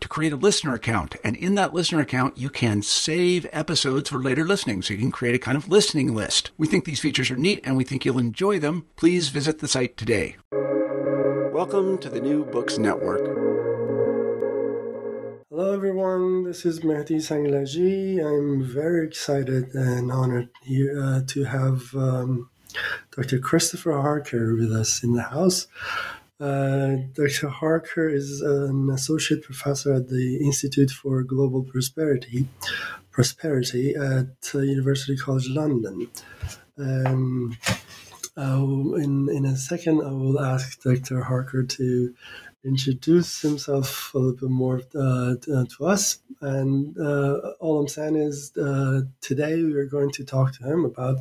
to create a listener account. And in that listener account, you can save episodes for later listening. So you can create a kind of listening list. We think these features are neat and we think you'll enjoy them. Please visit the site today. Welcome to the New Books Network. Hello, everyone. This is Mehdi Sanglaji. I'm very excited and honored here uh, to have um, Dr. Christopher Harker with us in the house. Uh, Dr. Harker is an associate professor at the Institute for Global Prosperity, Prosperity at uh, University College London. Um, in in a second, I will ask Dr. Harker to introduce himself a little bit more uh, to us. And uh, all I'm saying is uh, today we are going to talk to him about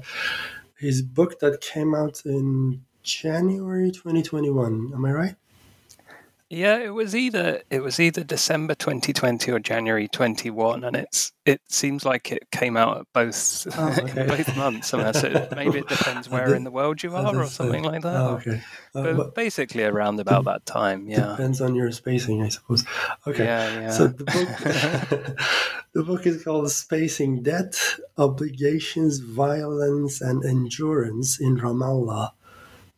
his book that came out in January 2021. Am I right? Yeah, it was either it was either December 2020 or January 21, and it's it seems like it came out at both oh, okay. both months. So maybe it depends where in the world you are, or something like that. Oh, okay, uh, but, but, basically around about that time. Yeah, depends on your spacing, I suppose. Okay, yeah, yeah. So the book the book is called "Spacing Debt, Obligations, Violence, and Endurance in Ramallah."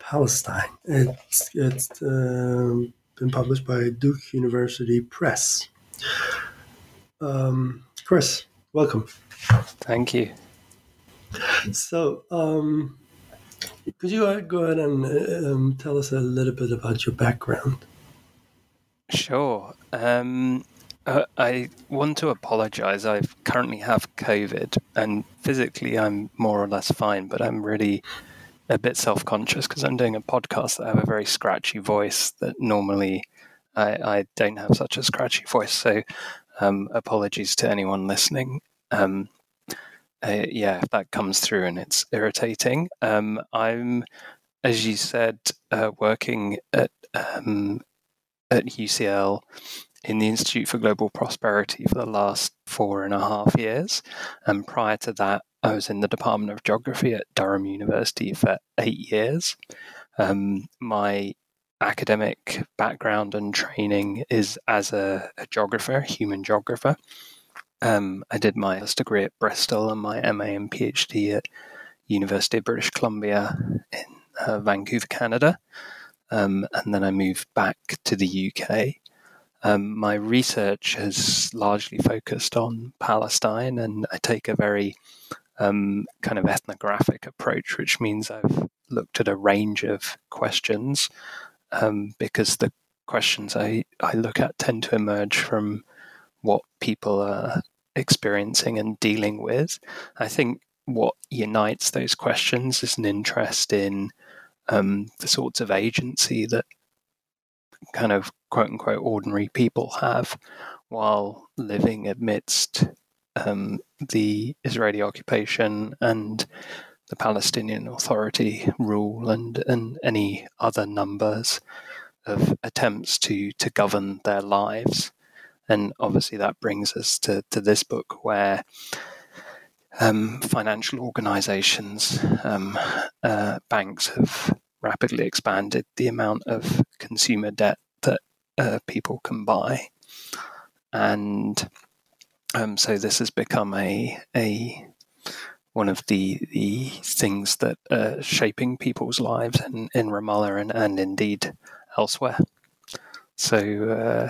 Palestine. It's it's um, been published by Duke University Press. Um, Chris, welcome. Thank you. So, um, could you uh, go ahead and um, tell us a little bit about your background? Sure. Um, uh, I want to apologize. I currently have COVID, and physically I'm more or less fine, but I'm really a bit self conscious because I'm doing a podcast that I have a very scratchy voice that normally I, I don't have such a scratchy voice. So um, apologies to anyone listening. Um, uh, yeah, if that comes through and it's irritating. Um, I'm, as you said, uh, working at um, at UCL in the Institute for Global Prosperity for the last four and a half years. And prior to that, I was in the Department of Geography at Durham University for eight years. Um, my academic background and training is as a, a geographer, human geographer. Um, I did my degree at Bristol and my MA and PhD at University of British Columbia in uh, Vancouver, Canada. Um, and then I moved back to the UK. Um, my research has largely focused on Palestine, and I take a very um, kind of ethnographic approach, which means I've looked at a range of questions um, because the questions I, I look at tend to emerge from what people are experiencing and dealing with. I think what unites those questions is an interest in um, the sorts of agency that kind of quote unquote ordinary people have while living amidst um, the Israeli occupation and the Palestinian Authority rule and, and any other numbers of attempts to, to govern their lives. And obviously, that brings us to, to this book where um, financial organizations, um, uh, banks have rapidly expanded the amount of consumer debt that uh, people can buy, and um, so this has become a a one of the the things that are shaping people's lives in, in Ramallah and, and indeed elsewhere. So uh,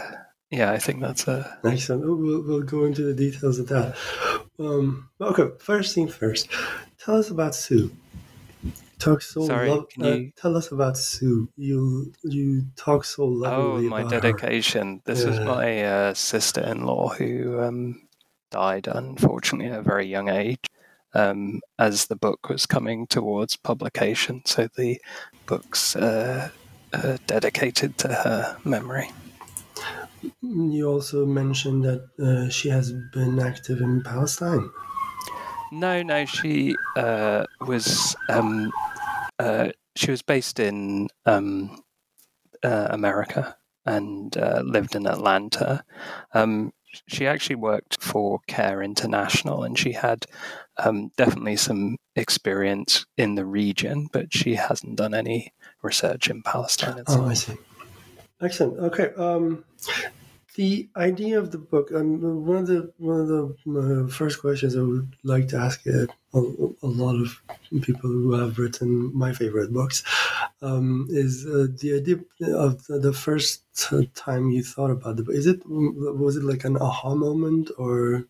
yeah, I think that's a excellent. We'll, we'll go into the details of that. Um, okay, first thing first. Tell us about Sue. Talk so Sorry, lo- can uh, you- tell us about Sue. You you talk so Oh, lovely my about her. dedication. This was Yeah. my uh, sister in law who um, died, unfortunately, at a very young age um, as the book was coming towards publication. So the book's uh, uh, dedicated to her memory. You also mentioned that uh, she has been active in Palestine. No, no, she uh, was um, uh, she was based in um, uh, America and uh, lived in Atlanta. She actually worked for Care International, and she had um, definitely some experience in the region, but she hasn't done any research in Palestine itself. Oh, I see. Excellent. Okay. Um, the idea of the book. Um, one of the one of the uh, first questions I would like to ask uh, a, a lot of people who have written my favorite books um, is uh, the idea of the, first time you thought about the book. Is it was it like an aha moment or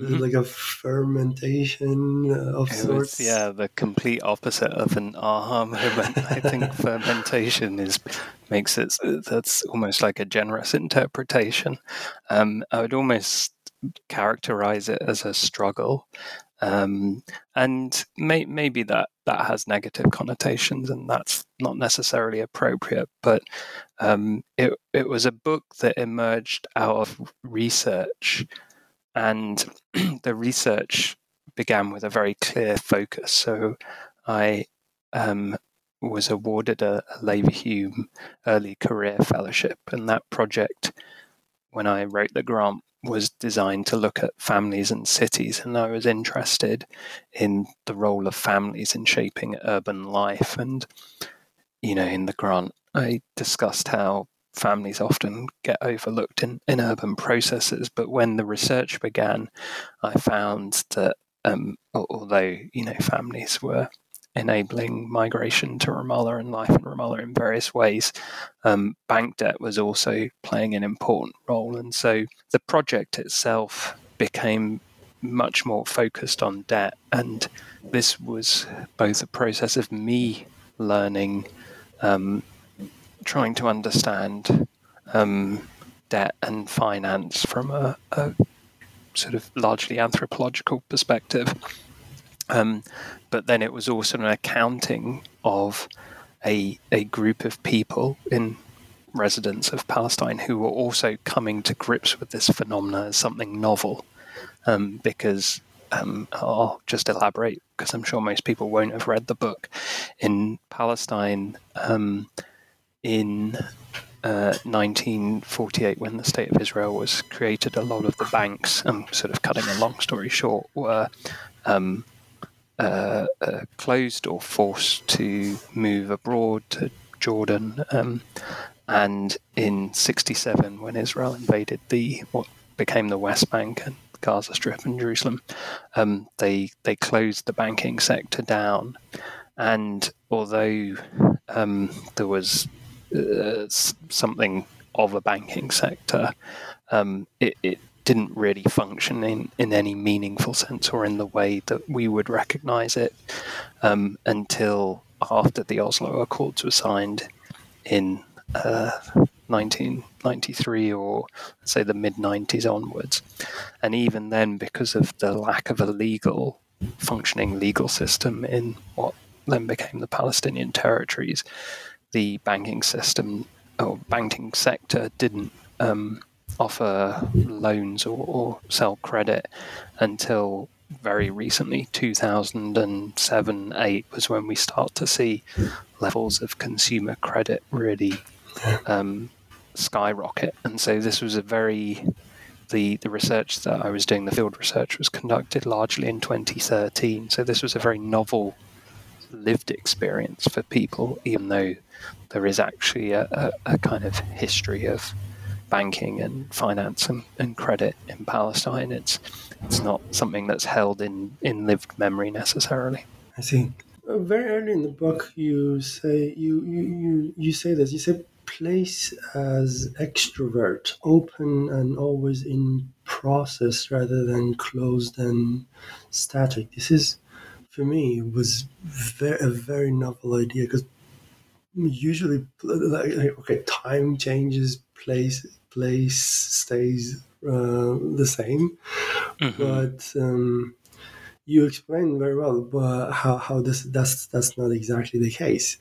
like a fermentation of It sorts? was, yeah, the complete opposite of an aha moment. I think fermentation is makes it that's almost like a generous interpretation. Um, I would almost characterize it as a struggle, um, and may, maybe that that has negative connotations, and that's not necessarily appropriate. But um, it it was a book that emerged out of research, and the research began with a very clear focus. So I um, was awarded a, a Leverhulme Early Career Fellowship, and that project, when I wrote the grant, was designed to look at families and cities, and I was interested in the role of families in shaping urban life. And you know, in the grant, I discussed how families often get overlooked in, in urban processes, but when the research began, I found that um, although you know families were enabling migration to Ramallah and life in Ramallah in various ways, um, bank debt was also playing an important role, and so the project itself became much more focused on debt, and this was both a process of me learning, um, trying to understand um, debt and finance from a, a sort of largely anthropological perspective. Um, but then it was also an accounting of a, a group of people in residents of Palestine who were also coming to grips with this phenomena as something novel. Um, because um, I'll just elaborate because I'm sure most people won't have read the book. In Palestine, um, in uh, 1948, when the State of Israel was created, a lot of the banks, I'm sort of cutting a long story short, were um, uh, uh, closed or forced to move abroad to Jordan. Um, and in 67, when Israel invaded the what became the West Bank and Gaza Strip and Jerusalem, um, they they closed the banking sector down. And although um, there was uh, something of a banking sector, um, it, it didn't really function in, in any meaningful sense or in the way that we would recognize it um, until after the Oslo Accords were signed in uh, 1993 or say the mid 90s onwards. And even then, because of the lack of a legal, functioning legal system in what then became the Palestinian territories, the banking system or banking sector didn't um, offer loans or, or, sell credit until very recently 2007 8 was when we start to see levels of consumer credit really um, skyrocket and so this was a very the, the research that I was doing, the field research, was conducted largely in 2013. So this was a very novel lived experience for people, even though there is actually a, a, a kind of history of banking and finance and, and, credit in Palestine. It's it's not something that's held in, in lived memory necessarily. I see. Uh, very early in the book, you say you, you, you, you say this. You say place as extrovert, open and always in process rather than closed and static. This is, for me, was very, a very novel idea because usually, like, okay, time changes, place place stays uh, the same, mm-hmm. but. Um, you explained very well but how, how this that's that's not exactly the case.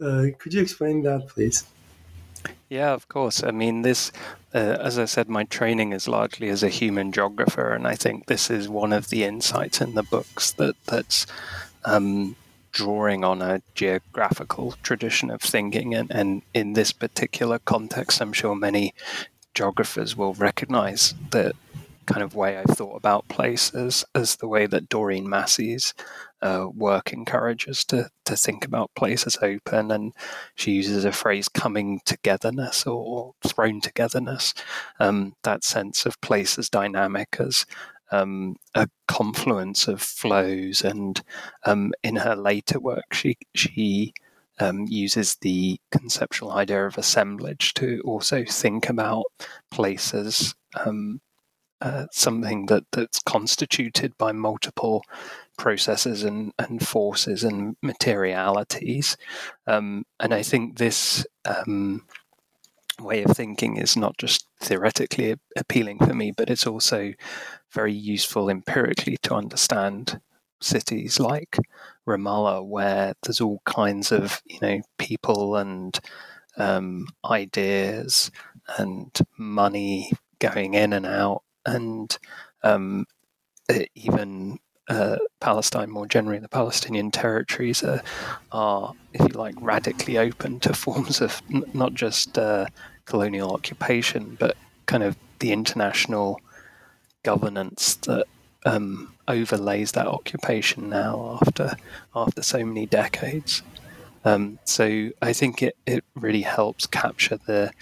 Uh, could you explain that, please? Yeah, of course. I mean, this, uh, as I said, my training is largely as a human geographer, and I think this is one of the insights in the books that that's um, drawing on a geographical tradition of thinking, and, and in this particular context, I'm sure many geographers will recognize that kind of way I've thought about place as, the way that Doreen Massey's uh, work encourages to, to think about place as open. And she uses a phrase coming togetherness or, or thrown togetherness, um, that sense of place as dynamic, as um, a confluence of flows. And um, in her later work, she, she um, uses the conceptual idea of assemblage to also think about places um, uh, something that, that's constituted by multiple processes and, and forces and materialities. Um, and I think this um, way of thinking is not just theoretically appealing for me, but it's also very useful empirically to understand cities like Ramallah, where there's all kinds of you know people and um, ideas and money going in and out and um, even uh, Palestine more generally, the Palestinian territories are, are, if you like, radically open to forms of n- not just uh, colonial occupation, but kind of the international governance that um, overlays that occupation now after after so many decades. Um, so I think it, it really helps capture the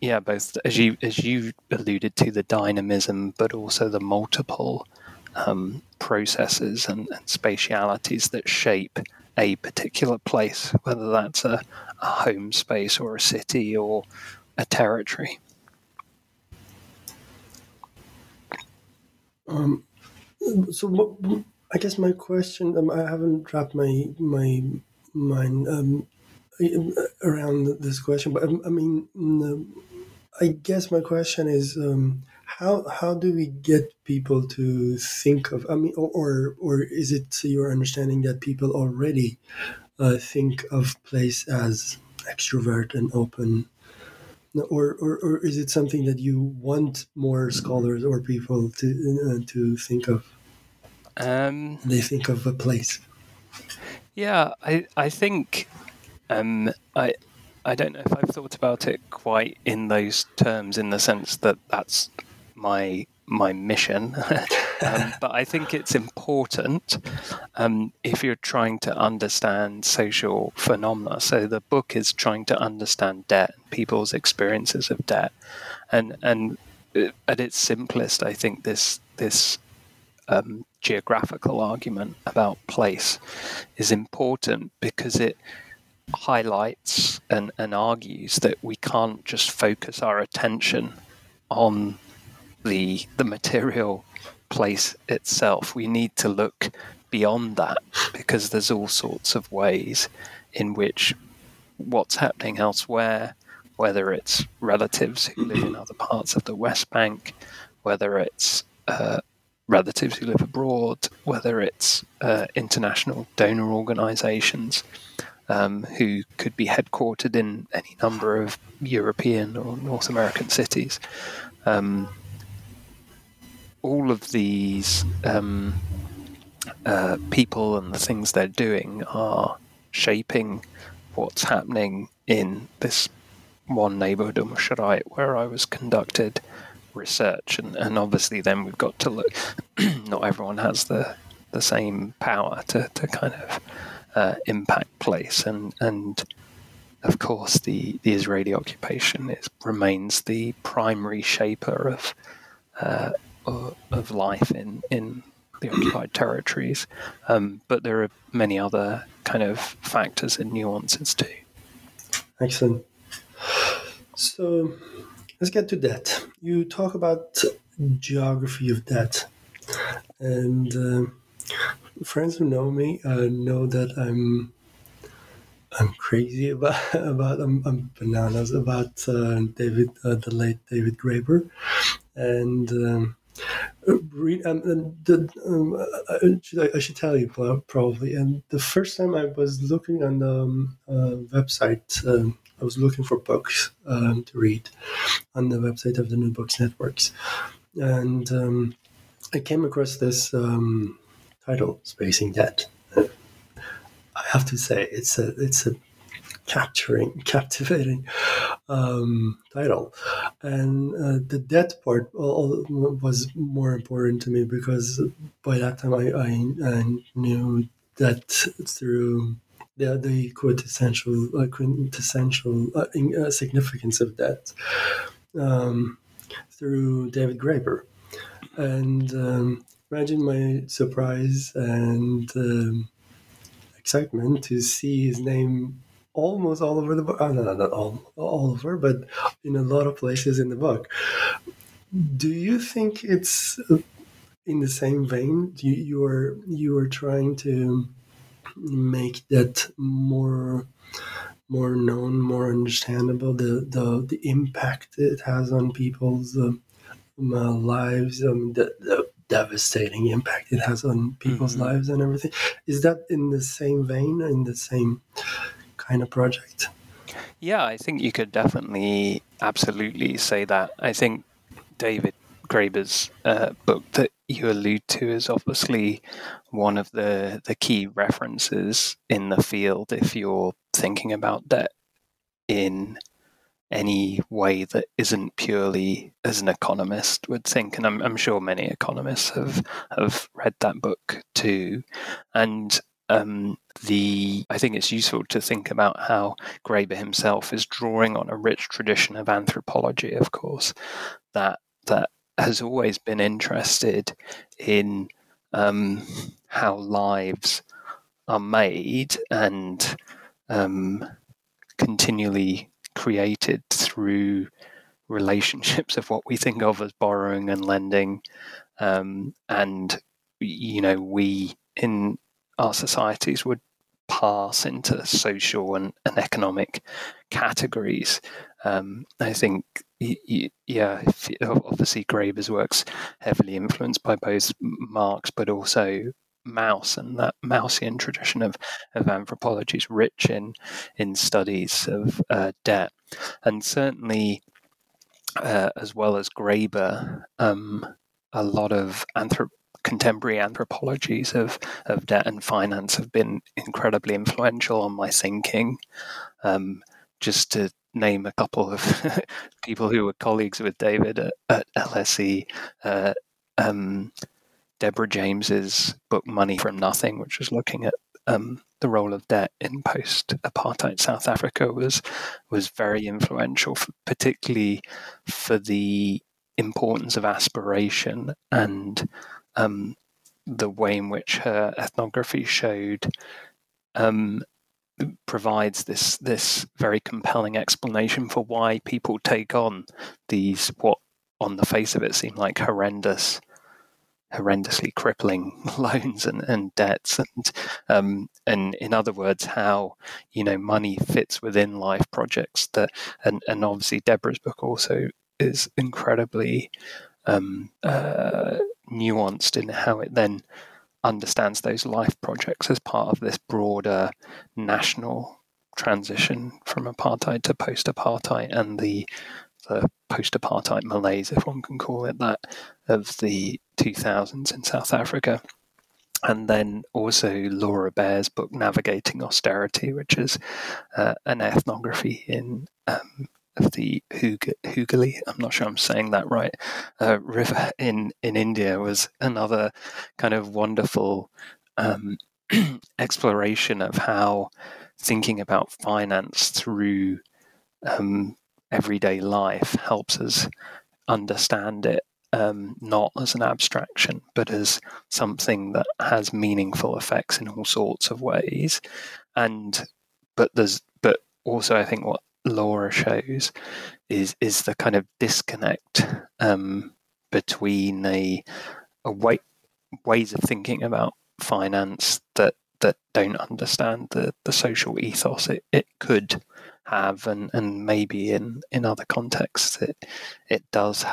yeah, both as you as you alluded to the dynamism, but also the multiple um, processes and, and, spatialities that shape a particular place, whether that's a, a home space or a city or a territory. Um, so I guess my question, um, I haven't wrapped my my mind um, around this question, but um, I mean, I guess my question is um, how how do we get people to think of? I mean, or or, or is it your understanding that people already uh, think of place as extrovert and open? Or, or, or is it something that you want more scholars or people to uh, to think of? Um, they think of a place. Yeah, I I think um, I I don't know if I've thought about it quite in those terms, in the sense that that's my my mission. um, but I think it's important um, if you're trying to understand social phenomena. So the book is trying to understand debt, people's experiences of debt, and and uh, at its simplest, I think this this um, geographical argument about place is important because it highlights and, and argues that we can't just focus our attention on the the material place itself. We need to look beyond that because there's all sorts of ways in which what's happening elsewhere, whether it's relatives who live in other parts of the West Bank, whether it's uh, relatives who live abroad, whether it's uh, international donor organizations, um, who could be headquartered in any number of European or North American cities. Um, all of these um, uh, people and the things they're doing are shaping what's happening in this one neighborhood of Sharait where I was conducted research. And, and obviously then we've got to look not everyone has the the same power to, to kind of uh, impact place, and and of course the the Israeli occupation is remains the primary shaper of uh, of life in in the occupied territories. Um, but there are many other kind of factors and nuances too. Excellent. So let's get to debt. You talk about geography of debt, and uh, friends who know me uh, know that I'm I'm crazy about about I'm, I'm bananas about uh, David uh, the late David Graeber, and. Um, read um, the, um, I, should, I, should tell you probably. And the first time i was looking on the um, uh, website um, i was looking for books um, to read on the website of the new books networks. And um, i came across this title spacing debt. I have to say it's a it's a capturing, captivating um, title. And uh, the debt part was more important to me because by that time I, I, I knew that through the, the quintessential, uh, quintessential uh, uh, significance of debt um, through David Graeber. And um, imagine my surprise and um, excitement to see his name almost all over the book. Oh, no, no, not all, all over, but in a lot of places in the book. Do you think it's uh, in the same vein? You, you are you are trying to make that more more known, more understandable. The the the impact it has on people's um, uh, lives. Um, the, the devastating impact it has on people's mm-hmm. lives and everything. Is that in the same vein, in the same kind of project. Yeah, I think you could definitely, absolutely say that. I think David Graeber's uh, book that you allude to is obviously one of the, the key references in the field if you're thinking about debt in any way that isn't purely as an economist would think. And I'm, I'm sure many economists have, have read that book too. And um, the I think it's useful to think about how Graeber himself is drawing on a rich tradition of anthropology, of course, that that has always been interested in um, how lives are made and um, continually created through relationships of what we think of as borrowing and lending, um, and you know we in our societies would pass into social and, and economic categories. Um, I think, yeah, obviously Graeber's works heavily influenced by both Marx, but also Mauss, and that Maussian tradition of, of anthropology is rich in in studies of uh, debt, and certainly, uh, as well as Graeber, um, a lot of anthrop- contemporary anthropologies of, of debt and finance have been incredibly influential on my thinking. Um, just to name a couple of people who were colleagues with David at, at LSE, uh, um, Deborah James's book Money from Nothing, which was looking at um, the role of debt in post-apartheid South Africa, was was very influential, for, particularly for the importance of aspiration and um, the way in which her ethnography showed um, provides this this very compelling explanation for why people take on these what on the face of it seem like horrendous horrendously crippling loans and, and debts. And um, and in other words how you know money fits within life projects that and, and obviously Deborah's book also is incredibly um, uh, nuanced in how it then understands those life projects as part of this broader national transition from apartheid to post-apartheid and the the post-apartheid malaise, if one can call it that, of the 2000s in South Africa. And then also Laura Bear's book, Navigating Austerity, which is uh, an ethnography in um, of the Hooghly, I'm not sure I'm saying that right, uh, river in, in India was another kind of wonderful um, exploration of how thinking about finance through um, everyday life helps us understand it um, not as an abstraction, but as something that has meaningful effects in all sorts of ways. And but there's but also I think what Laura shows is is the kind of disconnect um, between a, a way, ways of thinking about finance that that don't understand the, the social ethos it, it could have and, and maybe in, in other contexts it it does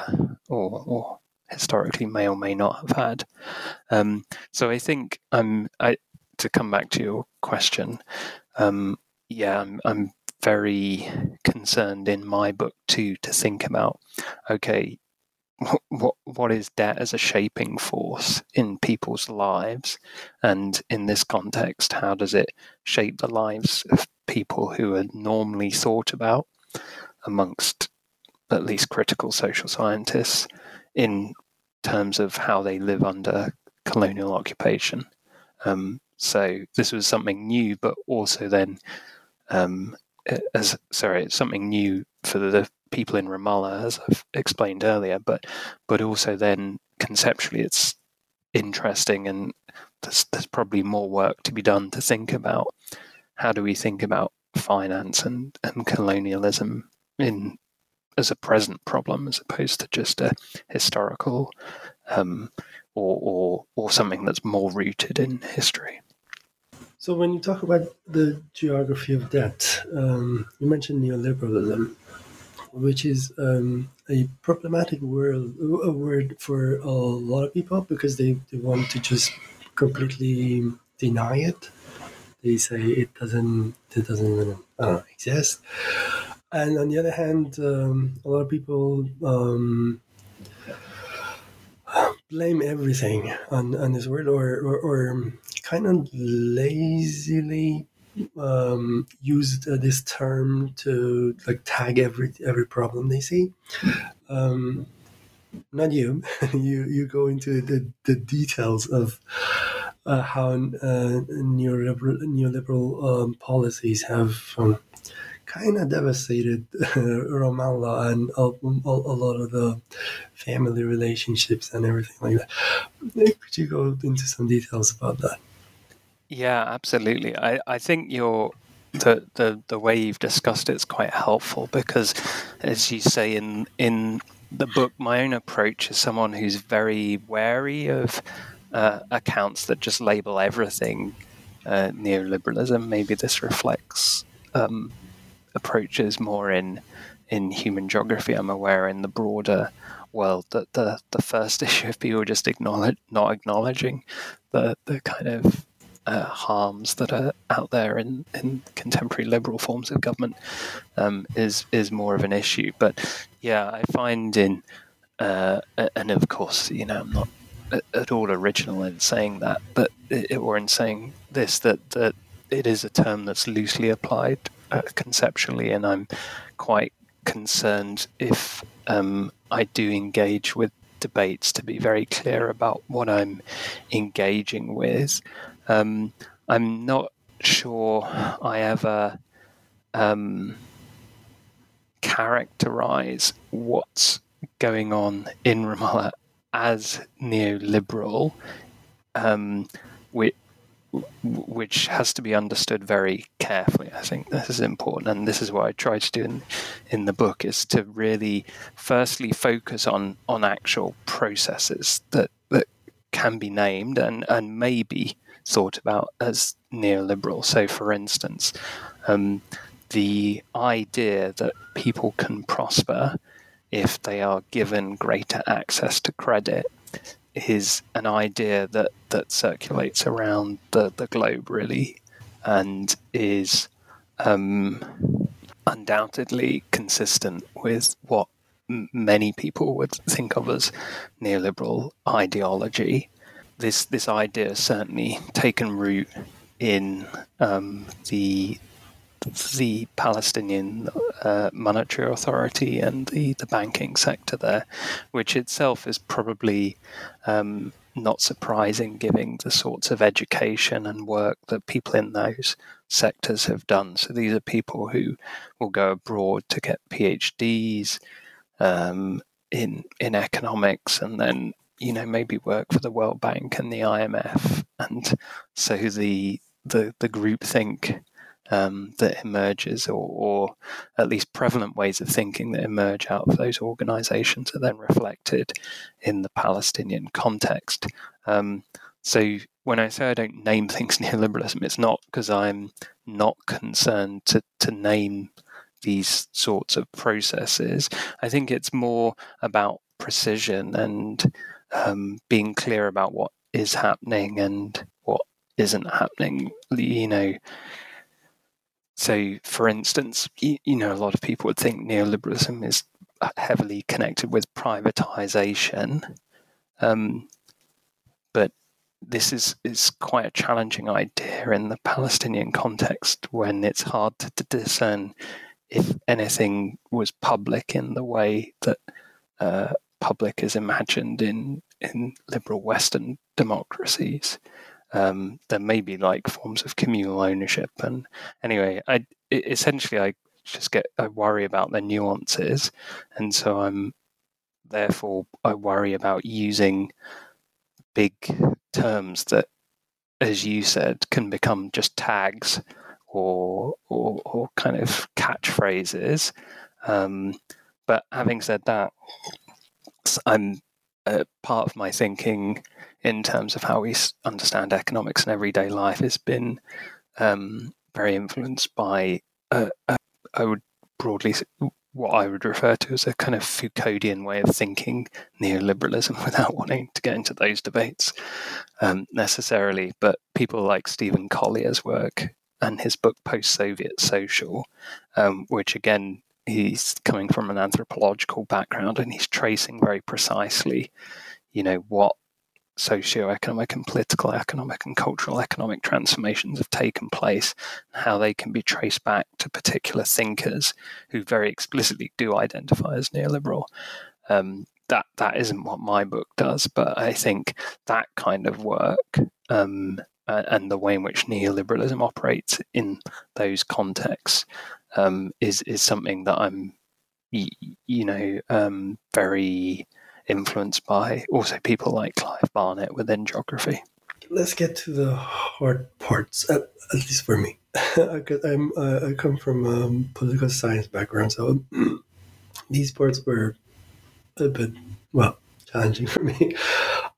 or, or historically may or may not have had. Um, so I think I'm I to come back to your question, um, yeah, I'm, I'm very concerned in my book too to think about okay what what is debt as a shaping force in people's lives? And in this context how does it shape the lives of people who are normally thought about amongst at least critical social scientists in terms of how they live under colonial occupation? Um, so this was something new but also then um, as sorry it's something new for the people in Ramallah, as I've explained earlier, but but also then conceptually it's interesting and there's, there's probably more work to be done to think about how do we think about finance and, and colonialism in as a present problem as opposed to just a historical um, or, or or something that's more rooted in history. So when you talk about the geography of debt, um, you mentioned neoliberalism which is um, a problematic word, a word for a lot of people because they, they want to just completely deny it. They say it doesn't it doesn't know, exist. And on the other hand, um, a lot of people um, blame everything on, on this word or, or, or kind of lazily um, used uh, this term to like tag every every problem they see. Um, not you. you you go into the, the details of uh, how uh, neoliberal neoliberal um, policies have um, kind of devastated Ramallah and a, a, a, lot of the family relationships and everything like that. Could you go into some details about that? Yeah, absolutely. I, I think your the, the the way you've discussed it is quite helpful because, as you say in in the book, my own approach is someone who's very wary of uh, accounts that just label everything uh, neoliberalism. Maybe this reflects um, approaches more in in human geography. I'm aware in the broader world that the the first issue of people just acknowledge not acknowledging the the kind of uh, harms that are out there in, in contemporary liberal forms of government um, is is more of an issue. But yeah, I find in uh, and of course, you know, I'm not at all original in saying that, but it, or in saying this that that it is a term that's loosely applied uh, conceptually, and I'm quite concerned if um, I do engage with debates to be very clear about what I'm engaging with. Um, I'm not sure I ever um, characterize what's going on in Ramallah as neoliberal, um, which, which has to be understood very carefully. I think this is important, and this is what I try to do in, in the book: is to really, firstly, focus on on actual processes that that can be named and and maybe thought about as neoliberal. So, for instance, um, the idea that people can prosper if they are given greater access to credit is an idea that, that circulates around the, the globe, really, and is um, undoubtedly consistent with what many people would think of as neoliberal ideology this this idea has certainly taken root in um, the the Palestinian uh, monetary authority and the, the banking sector there, which itself is probably um, not surprising given the sorts of education and work that people in those sectors have done. So these are people who will go abroad to get PhDs um, in in economics and then you know maybe work for the World Bank and the IMF, and so the the the group think um, that emerges, or, or, at least prevalent ways of thinking that emerge out of those organizations are then reflected in the Palestinian context. Um, so when I say I don't name things neoliberalism, it's not because I'm not concerned to, to name these sorts of processes. I think it's more about precision and um, being clear about what is happening and what isn't happening. You know, so for instance, you, you know, a lot of people would think neoliberalism is heavily connected with privatization, um, but this is is quite a challenging idea in the Palestinian context when it's hard to, to discern if anything was public in the way that uh, public is imagined in in liberal Western democracies. Um, there may be like forms of communal ownership, and anyway, I essentially I just get I worry about the nuances, and so I'm therefore I worry about using big terms that, as you said, can become just tags or or, or kind of catchphrases. Um, but having said that, I'm uh, part of my thinking in terms of how we understand economics and everyday life has been um, very influenced by uh, uh, I would broadly what I would refer to as a kind of Foucauldian way of thinking neoliberalism without wanting to get into those debates um, necessarily. But people like Stephen Collier's work and his book Post Soviet Social, um, which again he's coming from an anthropological background and he's tracing very precisely, you know, what socio-economic and political economic and cultural economic transformations have taken place and how they can be traced back to particular thinkers who very explicitly do identify as neoliberal. Um, that that isn't what my book does, but I think that kind of work um, and the way in which neoliberalism operates in those contexts um, is is something that I'm, you know, um, very influenced by. Also, people like Clive Barnett within geography. Let's get to the hard parts. At, at least for me, I'm uh, I come from a um, political science background, so these parts were a bit well challenging for me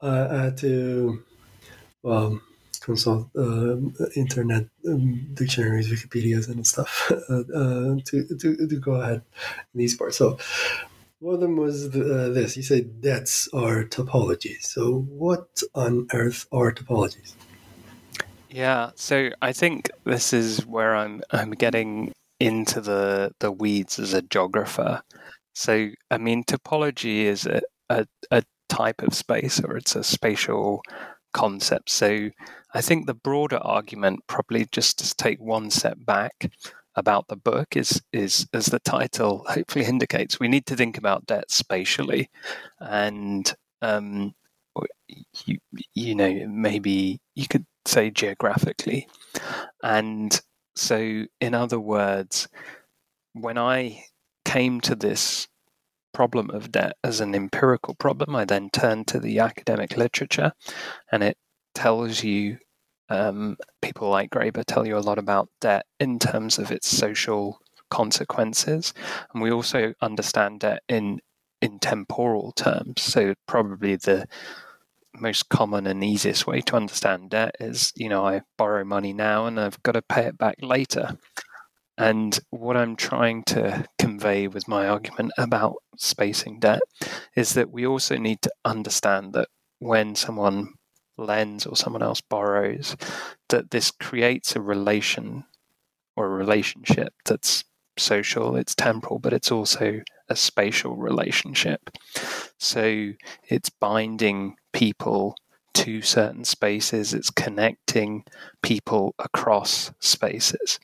uh, to well consult uh, internet um, dictionaries, Wikipedia's, and stuff uh, uh, to, to, to go ahead in these parts. So one of them was the, uh, this. You said debts are topologies. So what on earth are topologies? Yeah, so I think this is where I'm I'm getting into the the weeds as a geographer. So I mean, topology is a, a, a type of space, or it's a spatial concept. So I think the broader argument, probably just to take one step back about the book, is is as the title hopefully indicates, we need to think about debt spatially, and um, you you know maybe you could say geographically, and so in other words, when I came to this problem of debt as an empirical problem. I then turned to the academic literature, and it tells you um, people like Graeber tell you a lot about debt in terms of its social consequences, and we also understand debt in in temporal terms. So probably the most common and easiest way to understand debt is, you know, I borrow money now and I've got to pay it back later. And what I'm trying to convey with my argument about spacing debt is that we also need to understand that when someone lends or someone else borrows, that this creates a relation or a relationship that's social, it's temporal, but it's also a spatial relationship. So it's binding people to certain spaces, it's connecting people across spaces.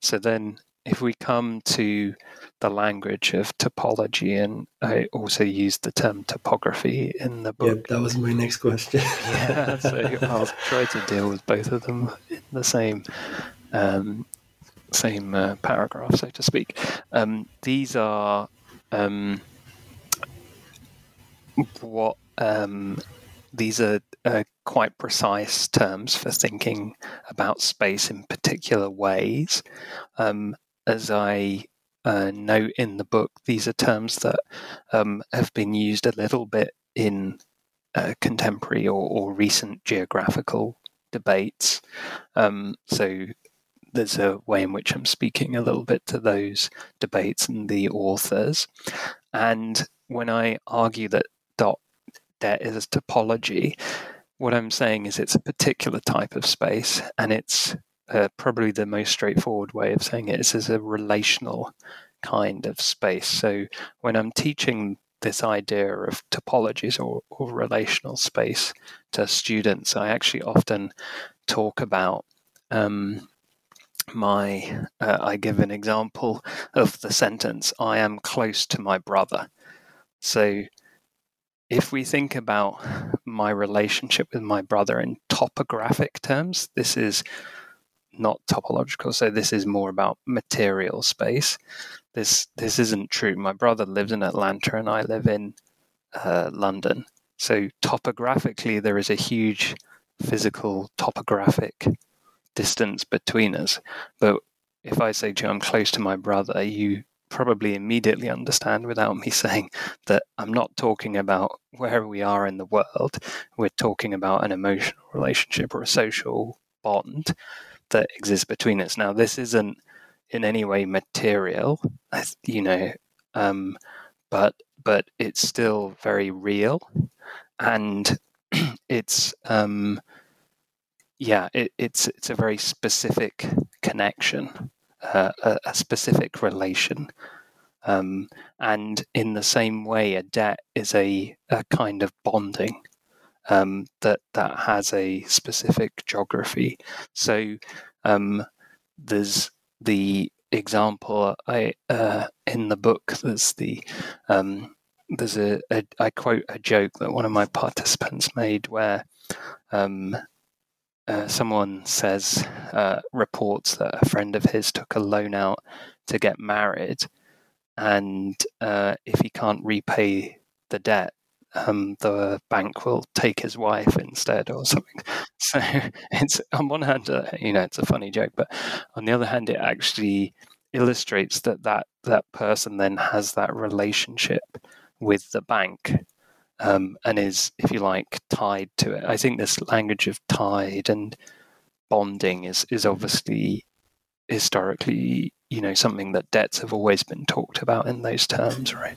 So then if we come to the language of topology, and I also used the term topography in the book. Yep, that was my next question. yeah, so I'll try to deal with both of them in the same um, same uh, paragraph, so to speak. Um, these are um, what um, these are uh, quite precise terms for thinking about space in particular ways. Um, as I uh, note in the book, these are terms that um, have been used a little bit in uh, contemporary or, or, recent geographical debates. Um, so there's a way in which I'm speaking a little bit to those debates and the authors. And when I argue that dot det is a topology, what I'm saying is it's a particular type of space, and it's uh, probably the most straightforward way of saying it is as a relational kind of space. So when I'm teaching this idea of topologies or, or relational space to students, I actually often talk about um, my. Uh, I give an example of the sentence, "I am close to my brother." So if we think about my relationship with my brother in topographic terms, this is not topological. So this is more about material space. This this isn't true. My brother lives in Atlanta and I live in uh, London. So topographically, there is a huge physical topographic distance between us. But if I say to you, I'm close to my brother, you probably immediately understand without me saying that I'm not talking about where we are in the world. We're talking about an emotional relationship or a social bond that exists between us. Now, this isn't in any way material, you know, um, but but it's still very real, and it's um, yeah, it, it's it's a very specific connection uh, a, a, specific relation. Um, and in the same way, a debt is a, a kind of bonding um, that that has a specific geography. So um, there's the example I uh, in the book. There's the um, there's a, a I quote a joke that one of my participants made where um, uh, someone says uh, reports that a friend of his took a loan out to get married, and uh, if he can't repay the debt, um, the bank will take his wife instead or something. So it's on one hand, uh, you know, it's a funny joke, but on the other hand, it actually illustrates that that that person then has that relationship with the bank um, and is, if you like, tied to it. I think this language of tied and bonding is is obviously historically, you know, something that debts have always been talked about in those terms, right?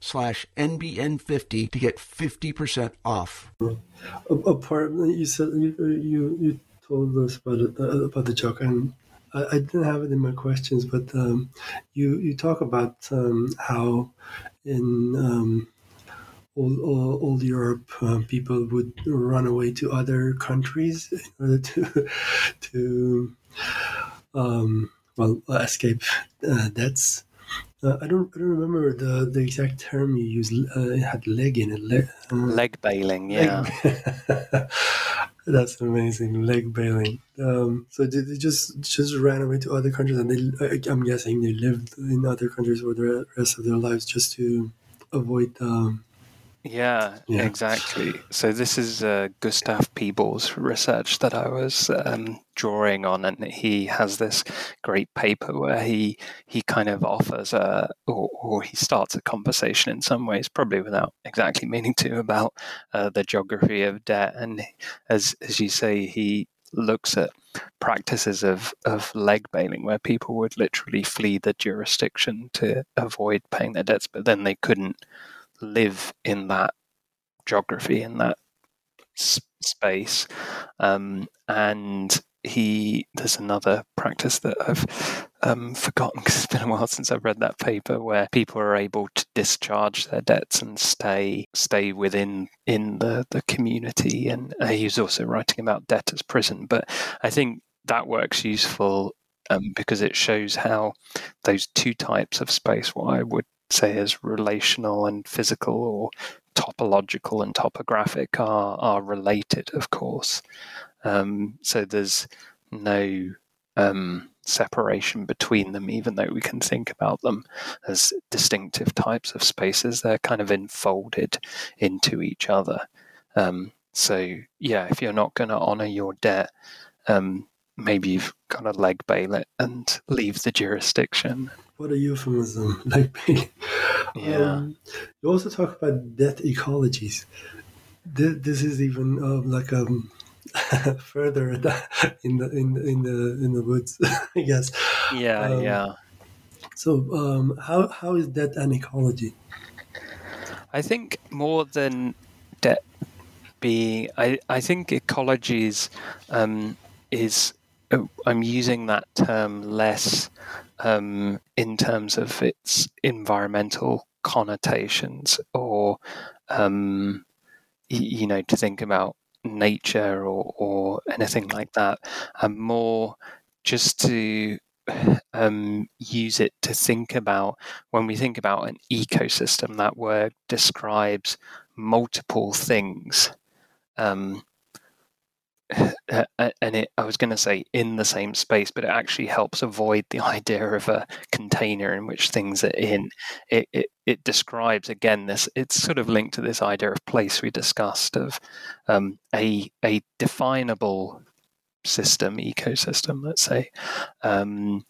slash NBN50 to get 50% off. Apart, you said you, you, you told us about it, uh, about the joke, and I, I, didn't have it in my questions, but um, you you talk about um, how in um, old, old, old Europe uh, people would run away to other countries in order to to um, well escape uh, debts uh, I don't I don't remember the, the exact term you used. Uh, it had leg in it. Leg, uh, leg bailing, yeah. Leg. That's amazing. Leg bailing. Um, so did they just just ran away to other countries, and they? I'm guessing they lived in other countries for the rest of their lives just to avoid um, yeah, yeah, exactly. So this is uh, Gustav Peebles' research that I was um, drawing on, and he has this great paper where he he kind of offers a or, or he starts a conversation in some ways, probably without exactly meaning to, about uh, the geography of debt, and as as you say, he looks at practices of, of leg bailing where people would literally flee the jurisdiction to avoid paying their debts, but then they couldn't live in that geography in that space. Um, and he there's another practice that I've um, forgotten because it's been a while since I've read that paper where people are able to discharge their debts and stay stay within in the the community. And uh, he's also writing about debt as prison. But I think that works useful um, because it shows how those two types of space what I would say as relational and physical or topological and topographic are are related, of course. Um, so there's no um, separation between them, even though we can think about them as distinctive types of spaces. They're kind of enfolded into each other. Um, so yeah, if you're not going to honor your debt, um, maybe you've got to leg bail it and leave the jurisdiction what a euphemism? Like yeah. Um, you also talk about debt ecologies. This, this is even uh, like um further in the in the in the in the woods i guess. Yeah um, yeah. so um how how is that an ecology? I think more than debt being i i think ecologies um is oh, i'm using that term less um, in terms of its environmental connotations or um, you know to think about nature or, or anything like that and more just to um, use it to think about when we think about an ecosystem that word describes multiple things um, and it, I was going to say in the same space, but it actually helps avoid the idea of a container in which things are in. It, it, it describes again this. It's sort of linked to this idea of place we discussed of um, a a definable system, ecosystem, let's say, um,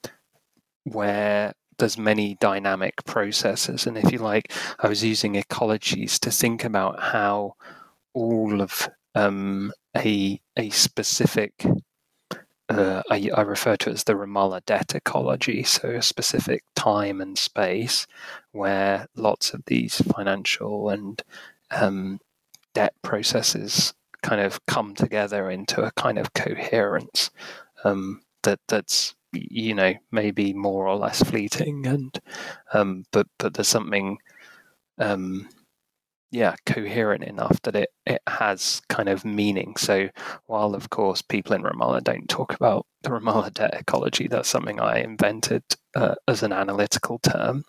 where there's many dynamic processes, and if you like, I was using ecologies to think about how all of um, a a specific uh, I, I, refer to it as the Ramallah debt ecology, so a specific time and space where lots of these financial and um, debt processes kind of come together into a kind of coherence um, that that's you know maybe more or less fleeting and um, but but there's something um, yeah coherent enough that it it has kind of meaning. So while of course people in Ramallah don't talk about the Ramallah debt ecology, that's something I invented uh, as an analytical term.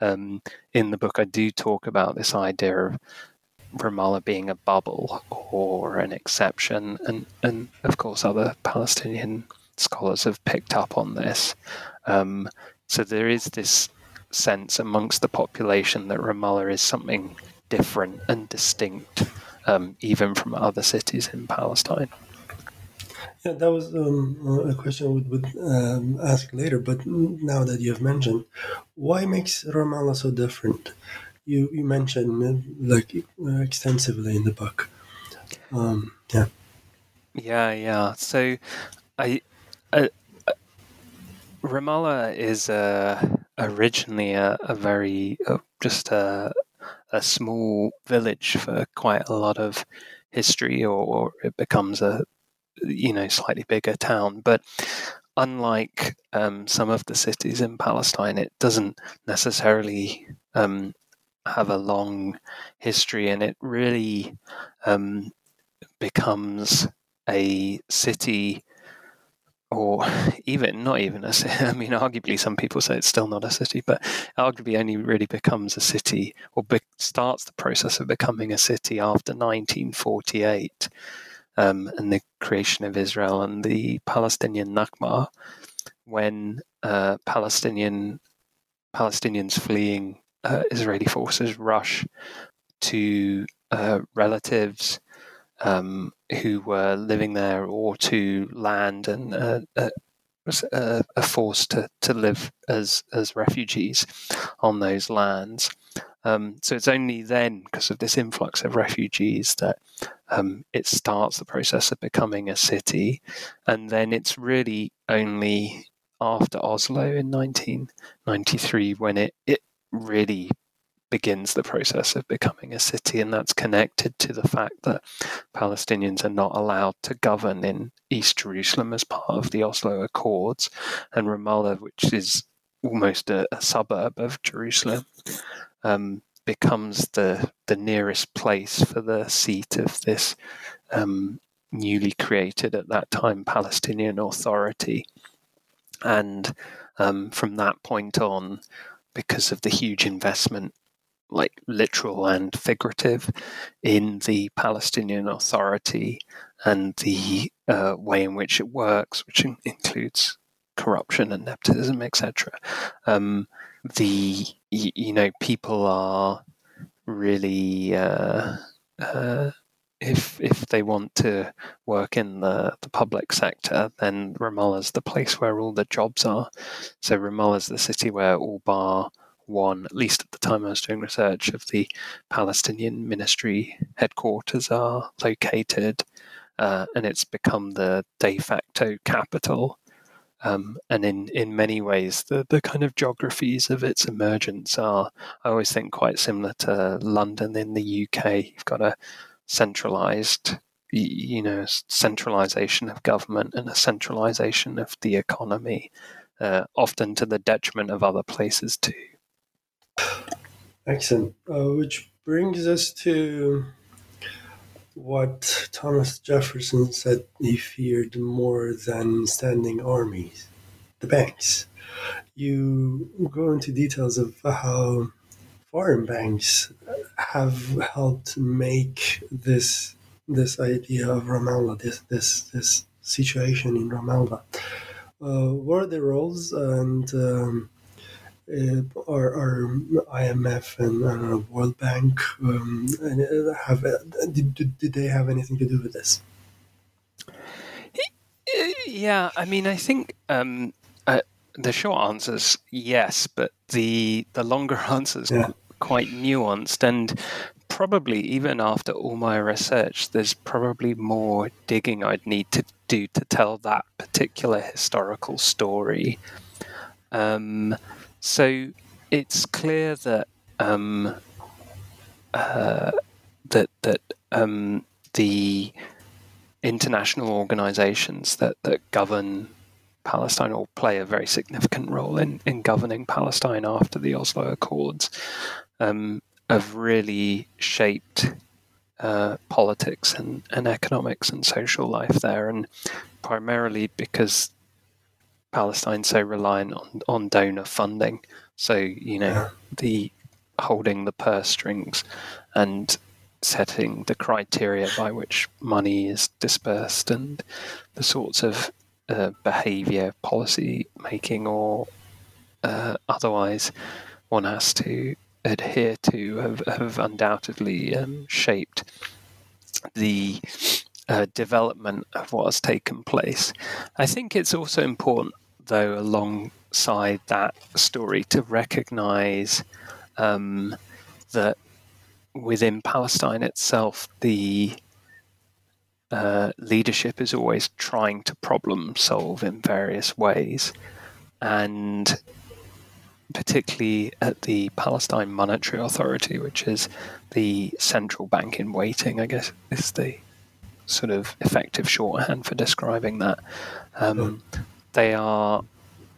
Um, in the book, I do talk about this idea of Ramallah being a bubble or an exception, and and of course other Palestinian scholars have picked up on this. Um, so there is this sense amongst the population that Ramallah is something different and distinct, um, even from other cities in Palestine? Yeah, that was um, a question I would, would um, ask later. But now that you have mentioned, why makes Ramallah so different? You you mentioned like uh, extensively in the book. Um, yeah. Yeah, yeah. So, I, uh, uh, Ramallah is uh, originally a, a very uh, just a a small village for quite a lot of history, or, or it becomes a you know slightly bigger town. But unlike um, some of the cities in Palestine, it doesn't necessarily um, have a long history, and it really um, becomes a city or even not even a city. I mean, arguably, some people say it's still not a city, but arguably only really becomes a city or be- starts the process of becoming a city after 1948, um, and the creation of Israel and the Palestinian Nakba, when uh, Palestinian Palestinians fleeing uh, Israeli forces rush to uh, relatives um, who were living there or to land and uh, uh, uh, are forced to, to live as as refugees on those lands. Um, so it's only then, because of this influx of refugees, that um, it starts the process of becoming a city. And then it's really only after Oslo in 1993 when it, it really begins the process of becoming a city, and that's connected to the fact that Palestinians are not allowed to govern in East Jerusalem as part of the Oslo Accords, and Ramallah, which is almost a, a suburb of Jerusalem, um, becomes the the nearest place for the seat of this um, newly created at that time Palestinian Authority, and um, from that point on, because of the huge investment like literal and figurative in the Palestinian Authority and the uh, way in which it works, which in- includes corruption and nepotism, etc. Um, the you, you, know people are really uh, uh, if if they want to work in the, the public sector, then Ramallah is the place where all the jobs are. So Ramallah is the city where all bar one, at least at the time I was doing research, of the Palestinian ministry headquarters are located, uh, and it's become the de facto capital. Um, and in, in many ways, the, the kind of geographies of its emergence are, I always think, quite similar to London in the UK. You've got a centralized, you know, centralization of government and a centralization of the economy, uh, often to the detriment of other places too. Excellent. Uh, which brings us to what Thomas Jefferson said he feared more than standing armies the banks. You go into details of how foreign banks have helped make this this idea of Ramallah, this this this situation in Ramallah. Uh, what are the roles and um, uh, or, or IMF and I know, World Bank um, uh, have uh, did, did they have anything to do with this? Yeah, I mean, I think um, uh, the short answer is yes, but the the longer answer is yeah. quite nuanced, and probably even after all my research, there's probably more digging I'd need to do to tell that particular historical story. Um, so it's clear that um, uh, that that um, the international organisations that that govern Palestine or play a very significant role in, in governing Palestine after the Oslo Accords um, have really shaped uh, politics and, and economics and social life there, and primarily because Palestine so reliant on, on donor funding. So, you know, yeah. the holding the purse strings and setting the criteria by which money is dispersed and the sorts of uh, behavior, policy making, or uh, otherwise one has to adhere to have, have undoubtedly um, shaped the uh, development of what has taken place. I think it's also important though, alongside that story, to recognize um, that within Palestine itself, the uh, leadership is always trying to problem solve in various ways. And particularly at the Palestine Monetary Authority, which is the central bank in waiting, I guess is the sort of effective shorthand for describing that. Um, they are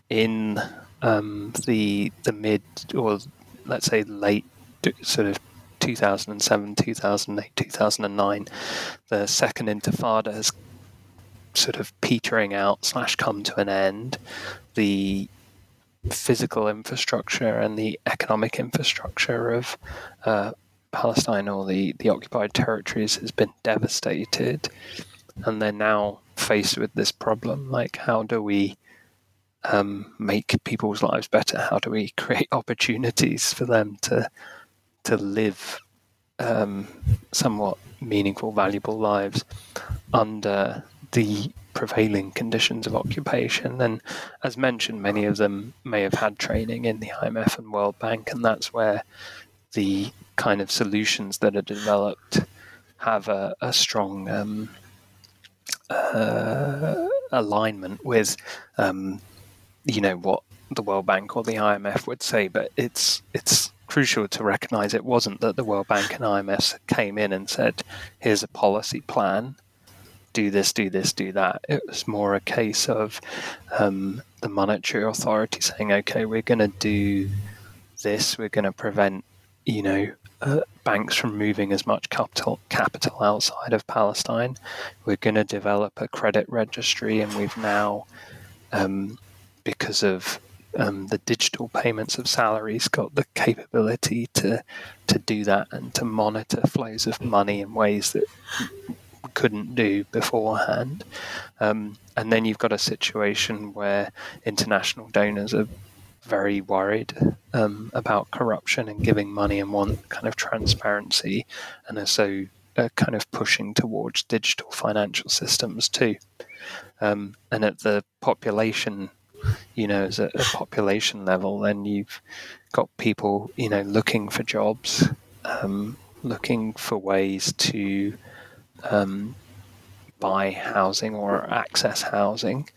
in um, the the mid or let's say late sort of 2007, 2008, 2009. The second Intifada has sort of petering out slash come to an end. The physical infrastructure and the economic infrastructure of uh, Palestine or the, the occupied territories has been devastated. And they're now faced with this problem. Like, how do we um, make people's lives better? How do we create opportunities for them to to live um, somewhat meaningful, valuable lives under the prevailing conditions of occupation. And as mentioned, many of them may have had training in the IMF and World Bank, and that's where the kind of solutions that are developed have a, a strong um, uh, alignment with, um, you know, what the World Bank or the IMF would say. But it's it's crucial to recognise it wasn't that the World Bank and IMF came in and said, "Here's a policy plan." do this, do this, do that. It was more a case of um, the monetary authority saying, okay, we're going to do this, we're going to prevent, you know, uh, banks from moving as much capital capital outside of Palestine. We're going to develop a credit registry, and we've now, um, because of um, the digital payments of salaries, got the capability to to do that and to monitor flows of money in ways that couldn't do beforehand. Um, and then you've got a situation where international donors are very worried um, about corruption and giving money and want kind of transparency, and are so uh, kind of pushing towards digital financial systems too. Um, and at the population, you know, as a, a, population level, then you've got people, you know, looking for jobs, um, looking for ways to um, buy housing or access housing,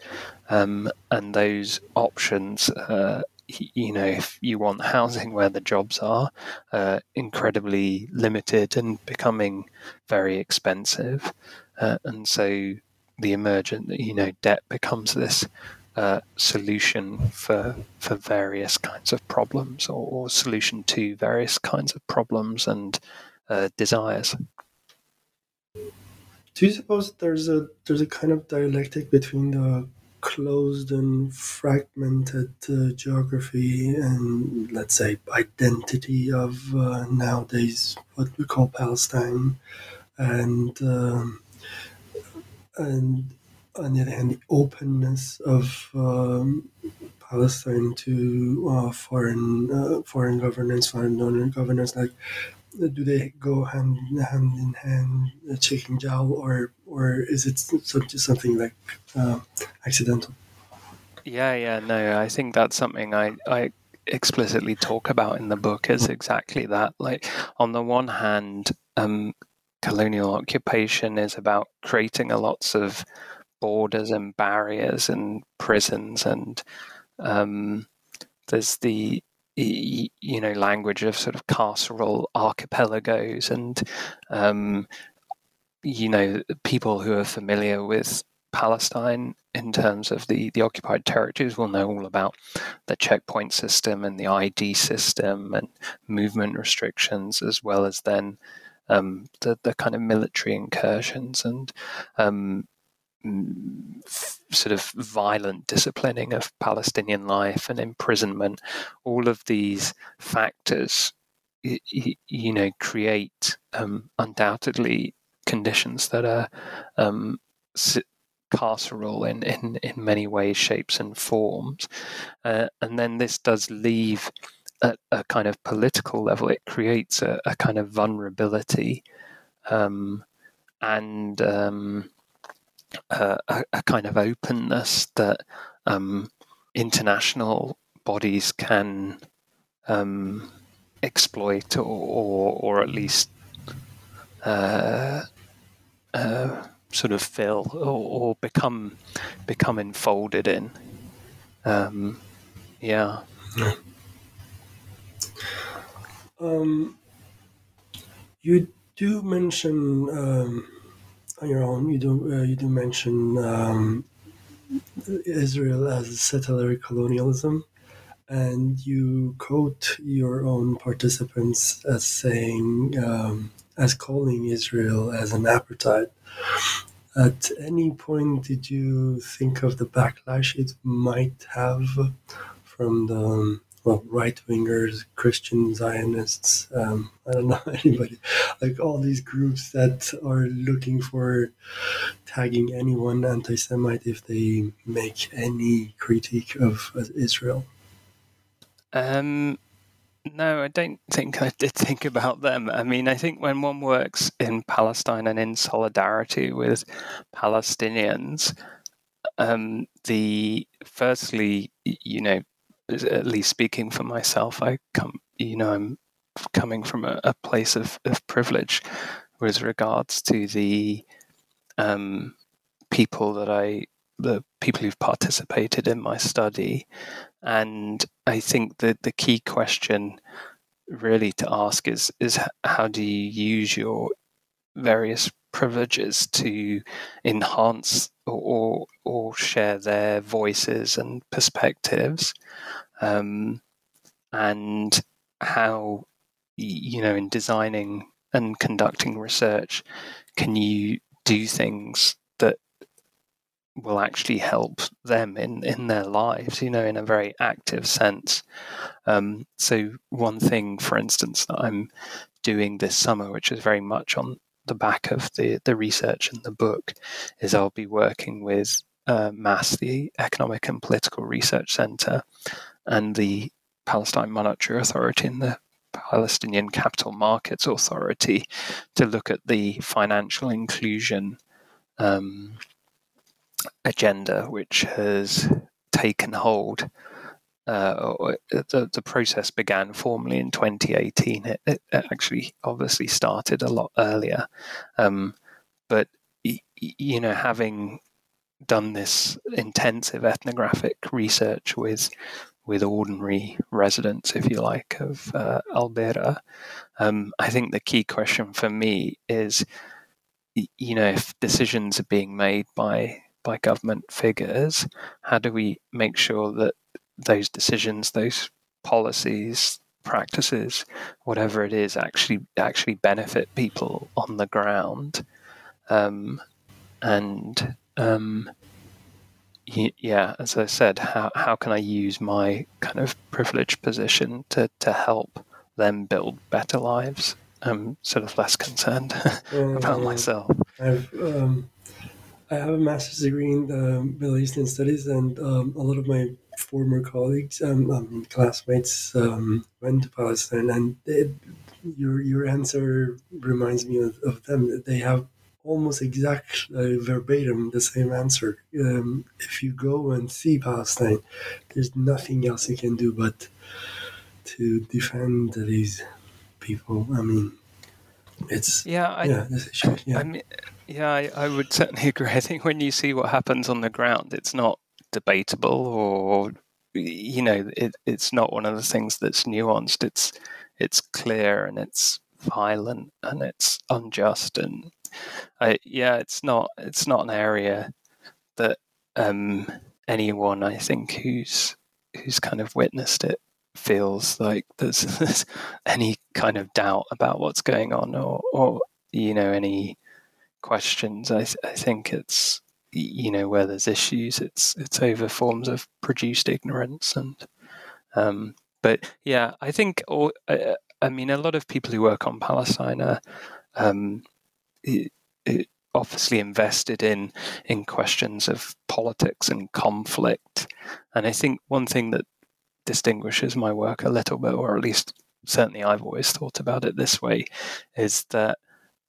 um, and those options. Uh, you know, if you want housing where the jobs are, uh, incredibly limited and becoming very expensive, uh, and so the emergent, you know, debt becomes this uh, solution for for various kinds of problems, or, or, solution to various kinds of problems and uh, desires. Do you suppose there's a there's a kind of dialectic between the closed and fragmented uh, geography and let's say identity of uh, nowadays what we call Palestine. And um, and on the other hand the openness of um, Palestine to uh, foreign uh, foreign governance foreign donor governance like do they go hand hand in hand, uh, chicken jowl, or or is it something like uh, accidental? Yeah, yeah, no, I think that's something I I explicitly talk about in the book is exactly that. Like on the one hand, um, colonial occupation is about creating a lots of borders and barriers and prisons and um, there's the you know language of sort of carceral archipelagos and um, you know people who are familiar with Palestine in terms of the, the occupied territories will know all about the checkpoint system and the ID system and movement restrictions, as well as then um, the, the kind of military incursions and um, sort of violent disciplining of Palestinian life and imprisonment, all of these factors, you know, create um, undoubtedly conditions that are um, carceral in, in, in many ways, shapes, and forms. Uh, and then this does leave at a kind of political level, it creates a, a kind of vulnerability um, and um, a, a, kind of openness that um, international bodies can um, exploit or, or, or, at least uh, uh, sort of fill or, or, become become enfolded in. Um, yeah. Um, you do mention um, on your own. You do uh, you do mention um, Israel as settler colonialism, and you quote your own participants as saying um, as calling Israel as an apartheid. At any point, did you think of the backlash it might have from the well, right wingers, Christian Zionists, um, I don't know anybody, like all these groups that are looking for tagging anyone anti Semite if they make any critique of Israel? Um, no, I don't think I did think about them. I mean, I think when one works in Palestine and in solidarity with Palestinians, um, the firstly, you know, at least speaking for myself, I come, you know, I'm coming from a, a place of, of privilege with regards to the um, people that I, the people who've participated in my study. And I think that the key question really to ask is, is how do you use your various privileges to enhance or or share their voices and perspectives, um, and how you know in designing and conducting research, can you do things that will actually help them in in their lives, you know, in a very active sense. Um, so one thing, for instance, that I'm doing this summer, which is very much on the back of the, the research in the book is I'll be working with uh, MAS, the Economic and Political Research Center, and the Palestine Monetary Authority and the Palestinian Capital Markets Authority to look at the financial inclusion um, agenda, which has taken hold uh, the, the process began formally in 2018. It, it, actually obviously started a lot earlier. Um, but, you know, having done this intensive ethnographic research with with ordinary residents, if you like, of uh, Al Bireh, um, I think the key question for me is, you know, if decisions are being made by by government figures, how do we make sure that those decisions, those policies, practices, whatever it is, actually actually benefit people on the ground, um, and um, yeah, as I said, how how can I use my kind of privileged position to to help them build better lives? I'm sort of less concerned about myself. I've um, I have a master's degree in uh, Middle Eastern studies, and um, a lot of my former colleagues, um, um, classmates, um, went to Palestine, and it, your your answer reminds me of, of them. They have almost exactly uh, verbatim the same answer. Um, if you go and see Palestine, there's nothing else you can do but to defend these people. I mean, it's yeah, I, yeah, yeah. I mean, yeah, I, I would certainly agree. I think when you see what happens on the ground, it's not debatable or you know it, it's not one of the things that's nuanced. It's it's clear and it's violent and it's unjust and I, yeah it's not it's not an area that um, anyone I think who's who's kind of witnessed it feels like there's, there's any kind of doubt about what's going on or or you know any questions. I, th- I think it's you know where there's issues it's it's over forms of produced ignorance and um, but yeah i think or, uh, i mean a lot of people who work on palestine are um, it, it obviously invested in in questions of politics and conflict. And i think one thing that distinguishes my work a little bit or at least certainly i've always thought about it this way is that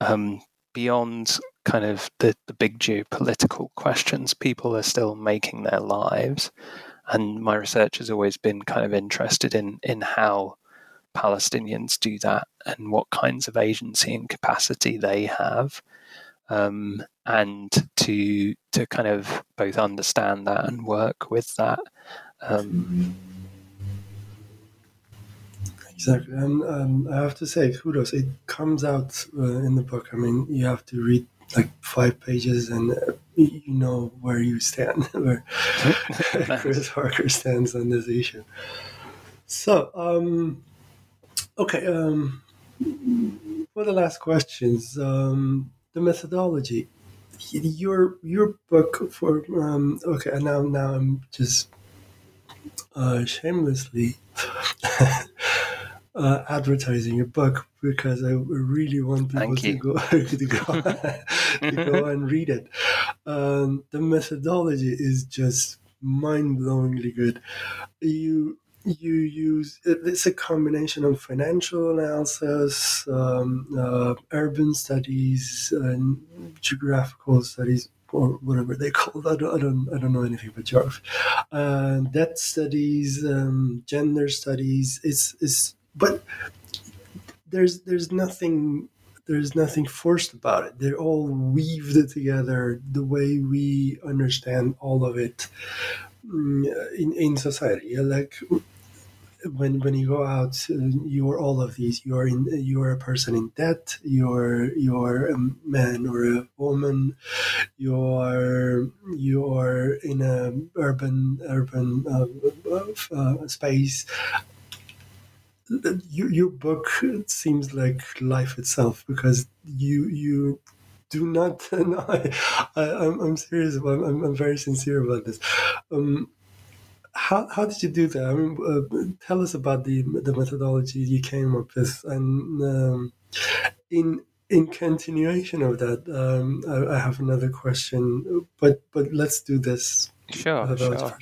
um, beyond kind of the, the big geopolitical questions, people are still making their lives. And my research has always been kind of interested in, in how Palestinians do that and what kinds of agency and capacity they have. Um, and to to kind of both understand that and work with that. Um, exactly, and um, I have to say, kudos. It comes out uh, in the book. I mean, you have to read like five pages and uh, you know where you stand, where Chris Harker stands on this issue. So, um, okay, um, for the last questions, um, the methodology. Your your book for um, okay, and now now I'm just uh, shamelessly uh, advertising your book because I really want people to go to go to go and read it. Um, the methodology is just mind-blowingly good. You you use it's a combination of financial analysis, um, uh, urban studies, and geographical studies, or whatever they call that. I don't, I don't, I don't know anything about geography. Uh, debt studies, um, gender studies. It's, it's, but there's, there's nothing, there's nothing forced about it. They're all weaved together the way we understand all of it mm, in in society. Like when when you go out, uh, you're all of these. You're in. You're a person in debt. You're you're a man or a woman. You're you're in a urban urban uh, uh, space. Your, your book seems like life itself because you you do not. No, I, I, I'm, I'm serious. I'm, I'm, I'm very sincere about this. Um, how, how did you do that? I mean, uh, tell us about the the methodology you came up with, and um, in in continuation of that, um, I, I, have another question. But but let's do this. Sure, sure.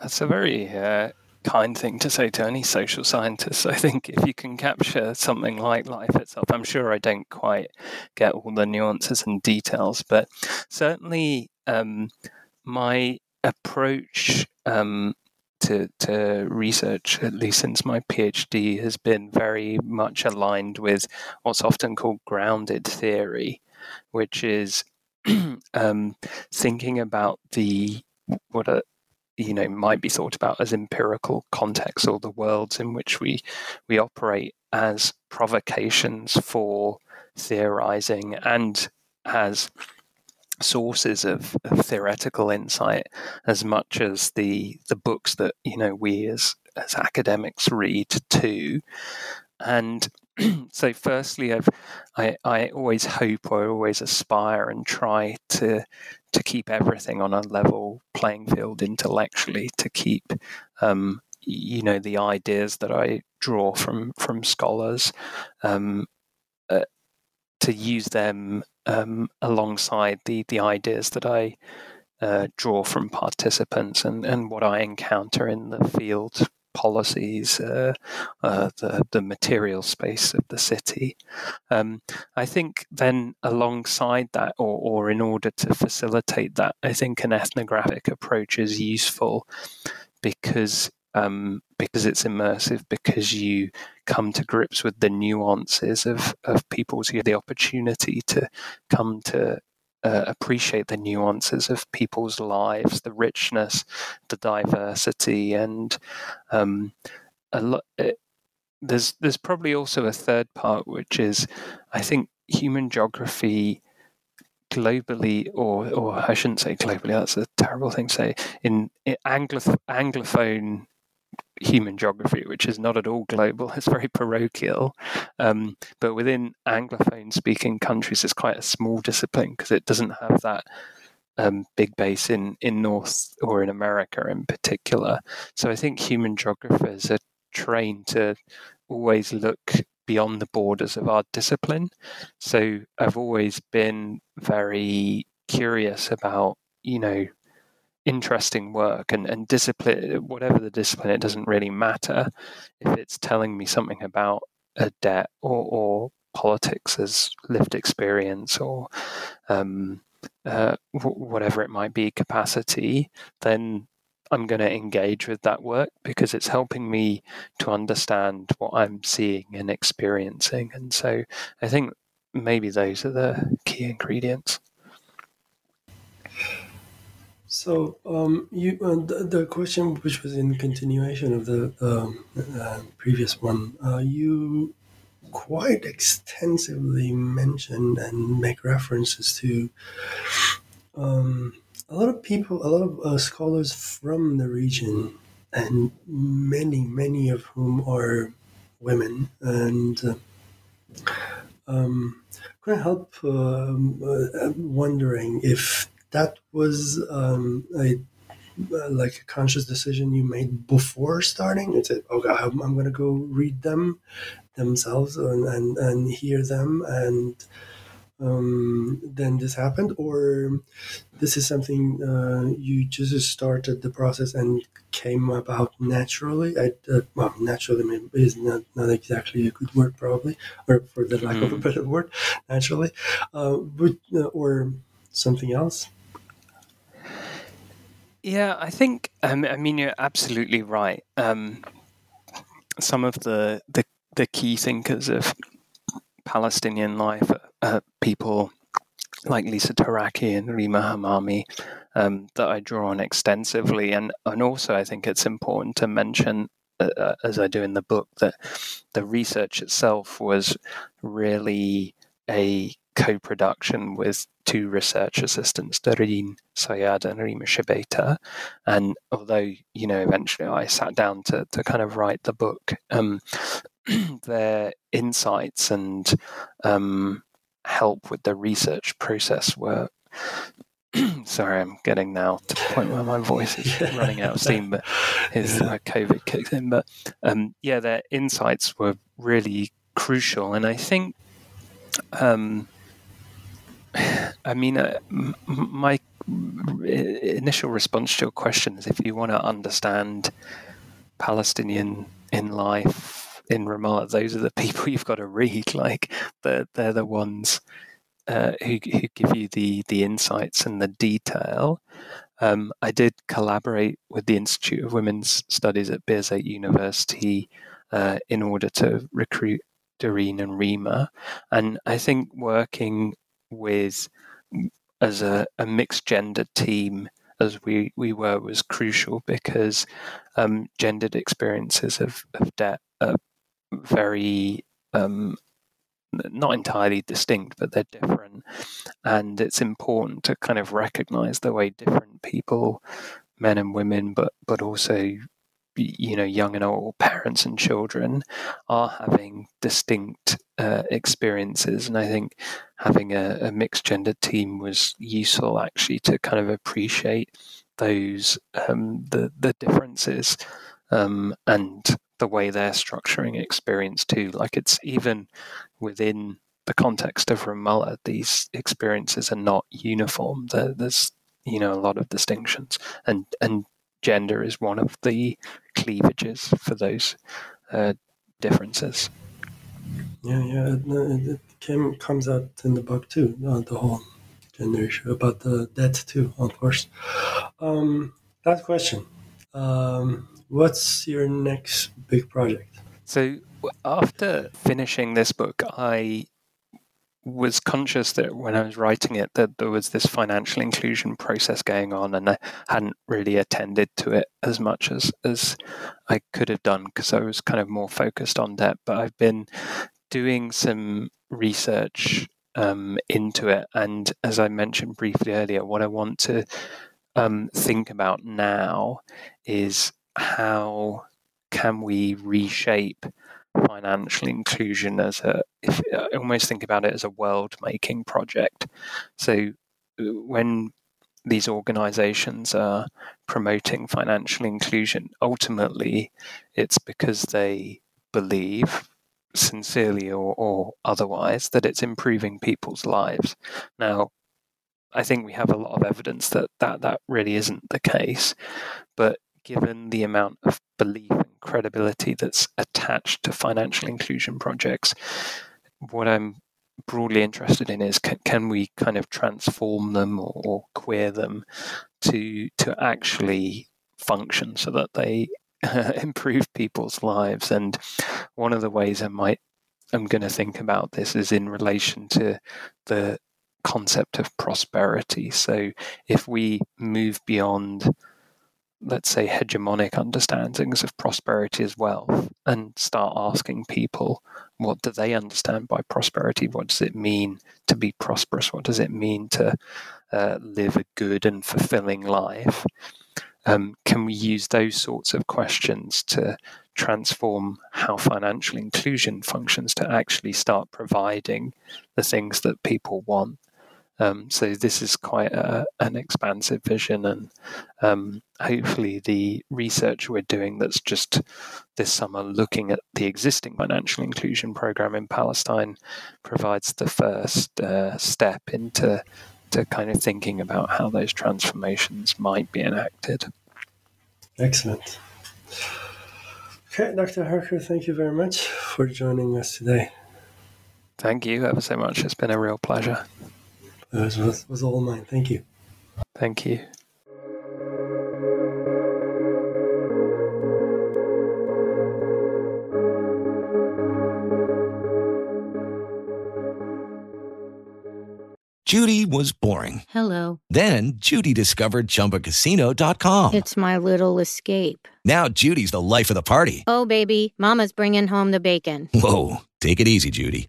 That's a very uh, kind thing to say to any social scientist. I think if you can capture something like life itself, I'm sure I don't quite get all the nuances and details, but certainly um, my approach um, to, to research, at least since my PhD, has been very much aligned with what's often called grounded theory, which is um, thinking about the what a you know might be thought about as empirical contexts or the worlds in which we we operate as provocations for theorizing and as sources of, of, theoretical insight as much as the the books that you know we as as academics read too and so firstly I've, i i always hope or always aspire and try to to keep everything on a level playing field intellectually to keep um, you know the ideas that i draw from from scholars um, uh, to use them um, alongside the the ideas that I uh, draw from participants and, and what I encounter in the field policies, uh, uh, the the material space of the city. Um, I think then alongside that, or or in order to facilitate that, I think an ethnographic approach is useful because um, because it's immersive, because you come to grips with the nuances of, of people's, you have the opportunity to come to uh, appreciate the nuances of people's lives, the richness, the diversity, and um, a lot. Eh, there's there's probably also a third part, which is I think human geography globally, or or I shouldn't say globally. That's a terrible thing to say. In, in Anglo- anglophone human geography, which is not at all global, it's very parochial. Um, but within Anglophone speaking countries, it's quite a small discipline because it doesn't have that um, big base in, in North or in America in particular. So I think human geographers are trained to always look beyond the borders of our discipline. So I've always been very curious about, you know, interesting work and, and discipline, whatever the discipline, it doesn't really matter if it's telling me something about a debt or, or politics as lived experience or um, uh, w- whatever it might be, capacity, then I'm going to engage with that work because it's helping me to understand what I'm seeing and experiencing. And so I think maybe those are the key ingredients. So um, you uh, the, the, question, which was in continuation of the uh, previous one, uh, you quite extensively mentioned and make references to um, a lot of people, a lot of uh, scholars from the region, and many, many of whom are women, and uh, um, couldn't help um, uh, wondering if that was um, a uh, like a conscious decision you made before starting? It's a, okay, I'm, I'm going to go read them themselves and, and, and hear them and um, then this happened or this is something uh, you just started the process and came about naturally I, uh, well naturally is not, not exactly a good word probably or for the lack mm. of a hmm. better word naturally uh, but, uh, or something else yeah i think um, i mean you're absolutely right um, some of the, the the key thinkers of Palestinian life, uh, people like Lisa Taraki and Rima Hamami um, that I draw on extensively, and and also I think it's important to mention. Uh, uh as I do in the book, that the research itself was really a co-production with two research assistants, Dareen Sayad and Rima Shebeta. And although, you know, eventually I sat down to, to kind of write the book, um, their insights and um, help with the research process were sorry, I'm getting now to the point where my voice is running out of steam, but his uh, COVID kicks in. But um, yeah, their insights were really crucial, and I think, um, I mean, uh, my initial response to your question is if you want to understand Palestinian in life in Ramallah, those are the people you've got to read. Like they're they're the ones uh, who who give you the the insights and the detail. Um, I did collaborate with the Institute of Women's Studies at Birzeit University uh, in order to recruit Dareen and Rima, and I think working with as a, a mixed gender team as we, we were was crucial because um, gendered experiences of, of debt are very um, not entirely distinct, but they're different. And it's important to kind of recognize the way different people, men and women, but but also you know young and old parents and children are having distinct uh, experiences and i think having a, a mixed gender team was useful actually to kind of appreciate those um, the the differences um, and the way they're structuring experience too. Like it's even within the context of Ramallah, these experiences are not uniform. There's you know a lot of distinctions, and and gender is one of the cleavages for those uh, differences. Yeah, yeah, it, it came, comes out in the book too. Uh, the whole gender issue about the debt too, of course. Um, last question. Um, What's your next big project? So, after finishing this book, I was conscious that when I was writing it that there was this financial inclusion process going on and I hadn't really attended to it as much as as I could have done because I was kind of more focused on debt. But I've been doing some research um, into it. And as I mentioned briefly earlier what I want to um, think about now is how can we reshape financial inclusion as a if I almost think about it as a world making project so uh, when these organizations are promoting financial inclusion ultimately it's because they believe sincerely or, or otherwise that it's improving people's lives now I think we have a lot of evidence that that, that really isn't the case. But given the amount of belief and credibility that's attached to financial inclusion projects, what I'm broadly interested in is can, can we kind of transform them or, or queer them to to actually function so that they improve people's lives? And one of the ways I might I'm going to think about this is in relation to the concept of prosperity. So if we move beyond let's say, hegemonic understandings of prosperity as wealth and start asking people what do they understand by prosperity? What does it mean to be prosperous? What does it mean to uh, live a good and fulfilling life? Um, can we use those sorts of questions to transform how financial inclusion functions to actually start providing the things that people want? Um, so this is quite a, an expansive vision, and um, hopefully the research we're doing that's just this summer looking at the existing financial inclusion program in Palestine provides the first uh, step into to kind of thinking about how those transformations might be enacted. Excellent. Okay, Dr. Harker, thank you very much for joining us today. Thank you ever so much. It's been a real pleasure. It was, was, was all mine. Thank you. Thank you. Judy was boring. Hello. Then Judy discovered ChumbaCasino.com. It's my little escape. Now Judy's the life of the party. Oh, baby, Mama's bringing home the bacon. Whoa, take it easy, Judy.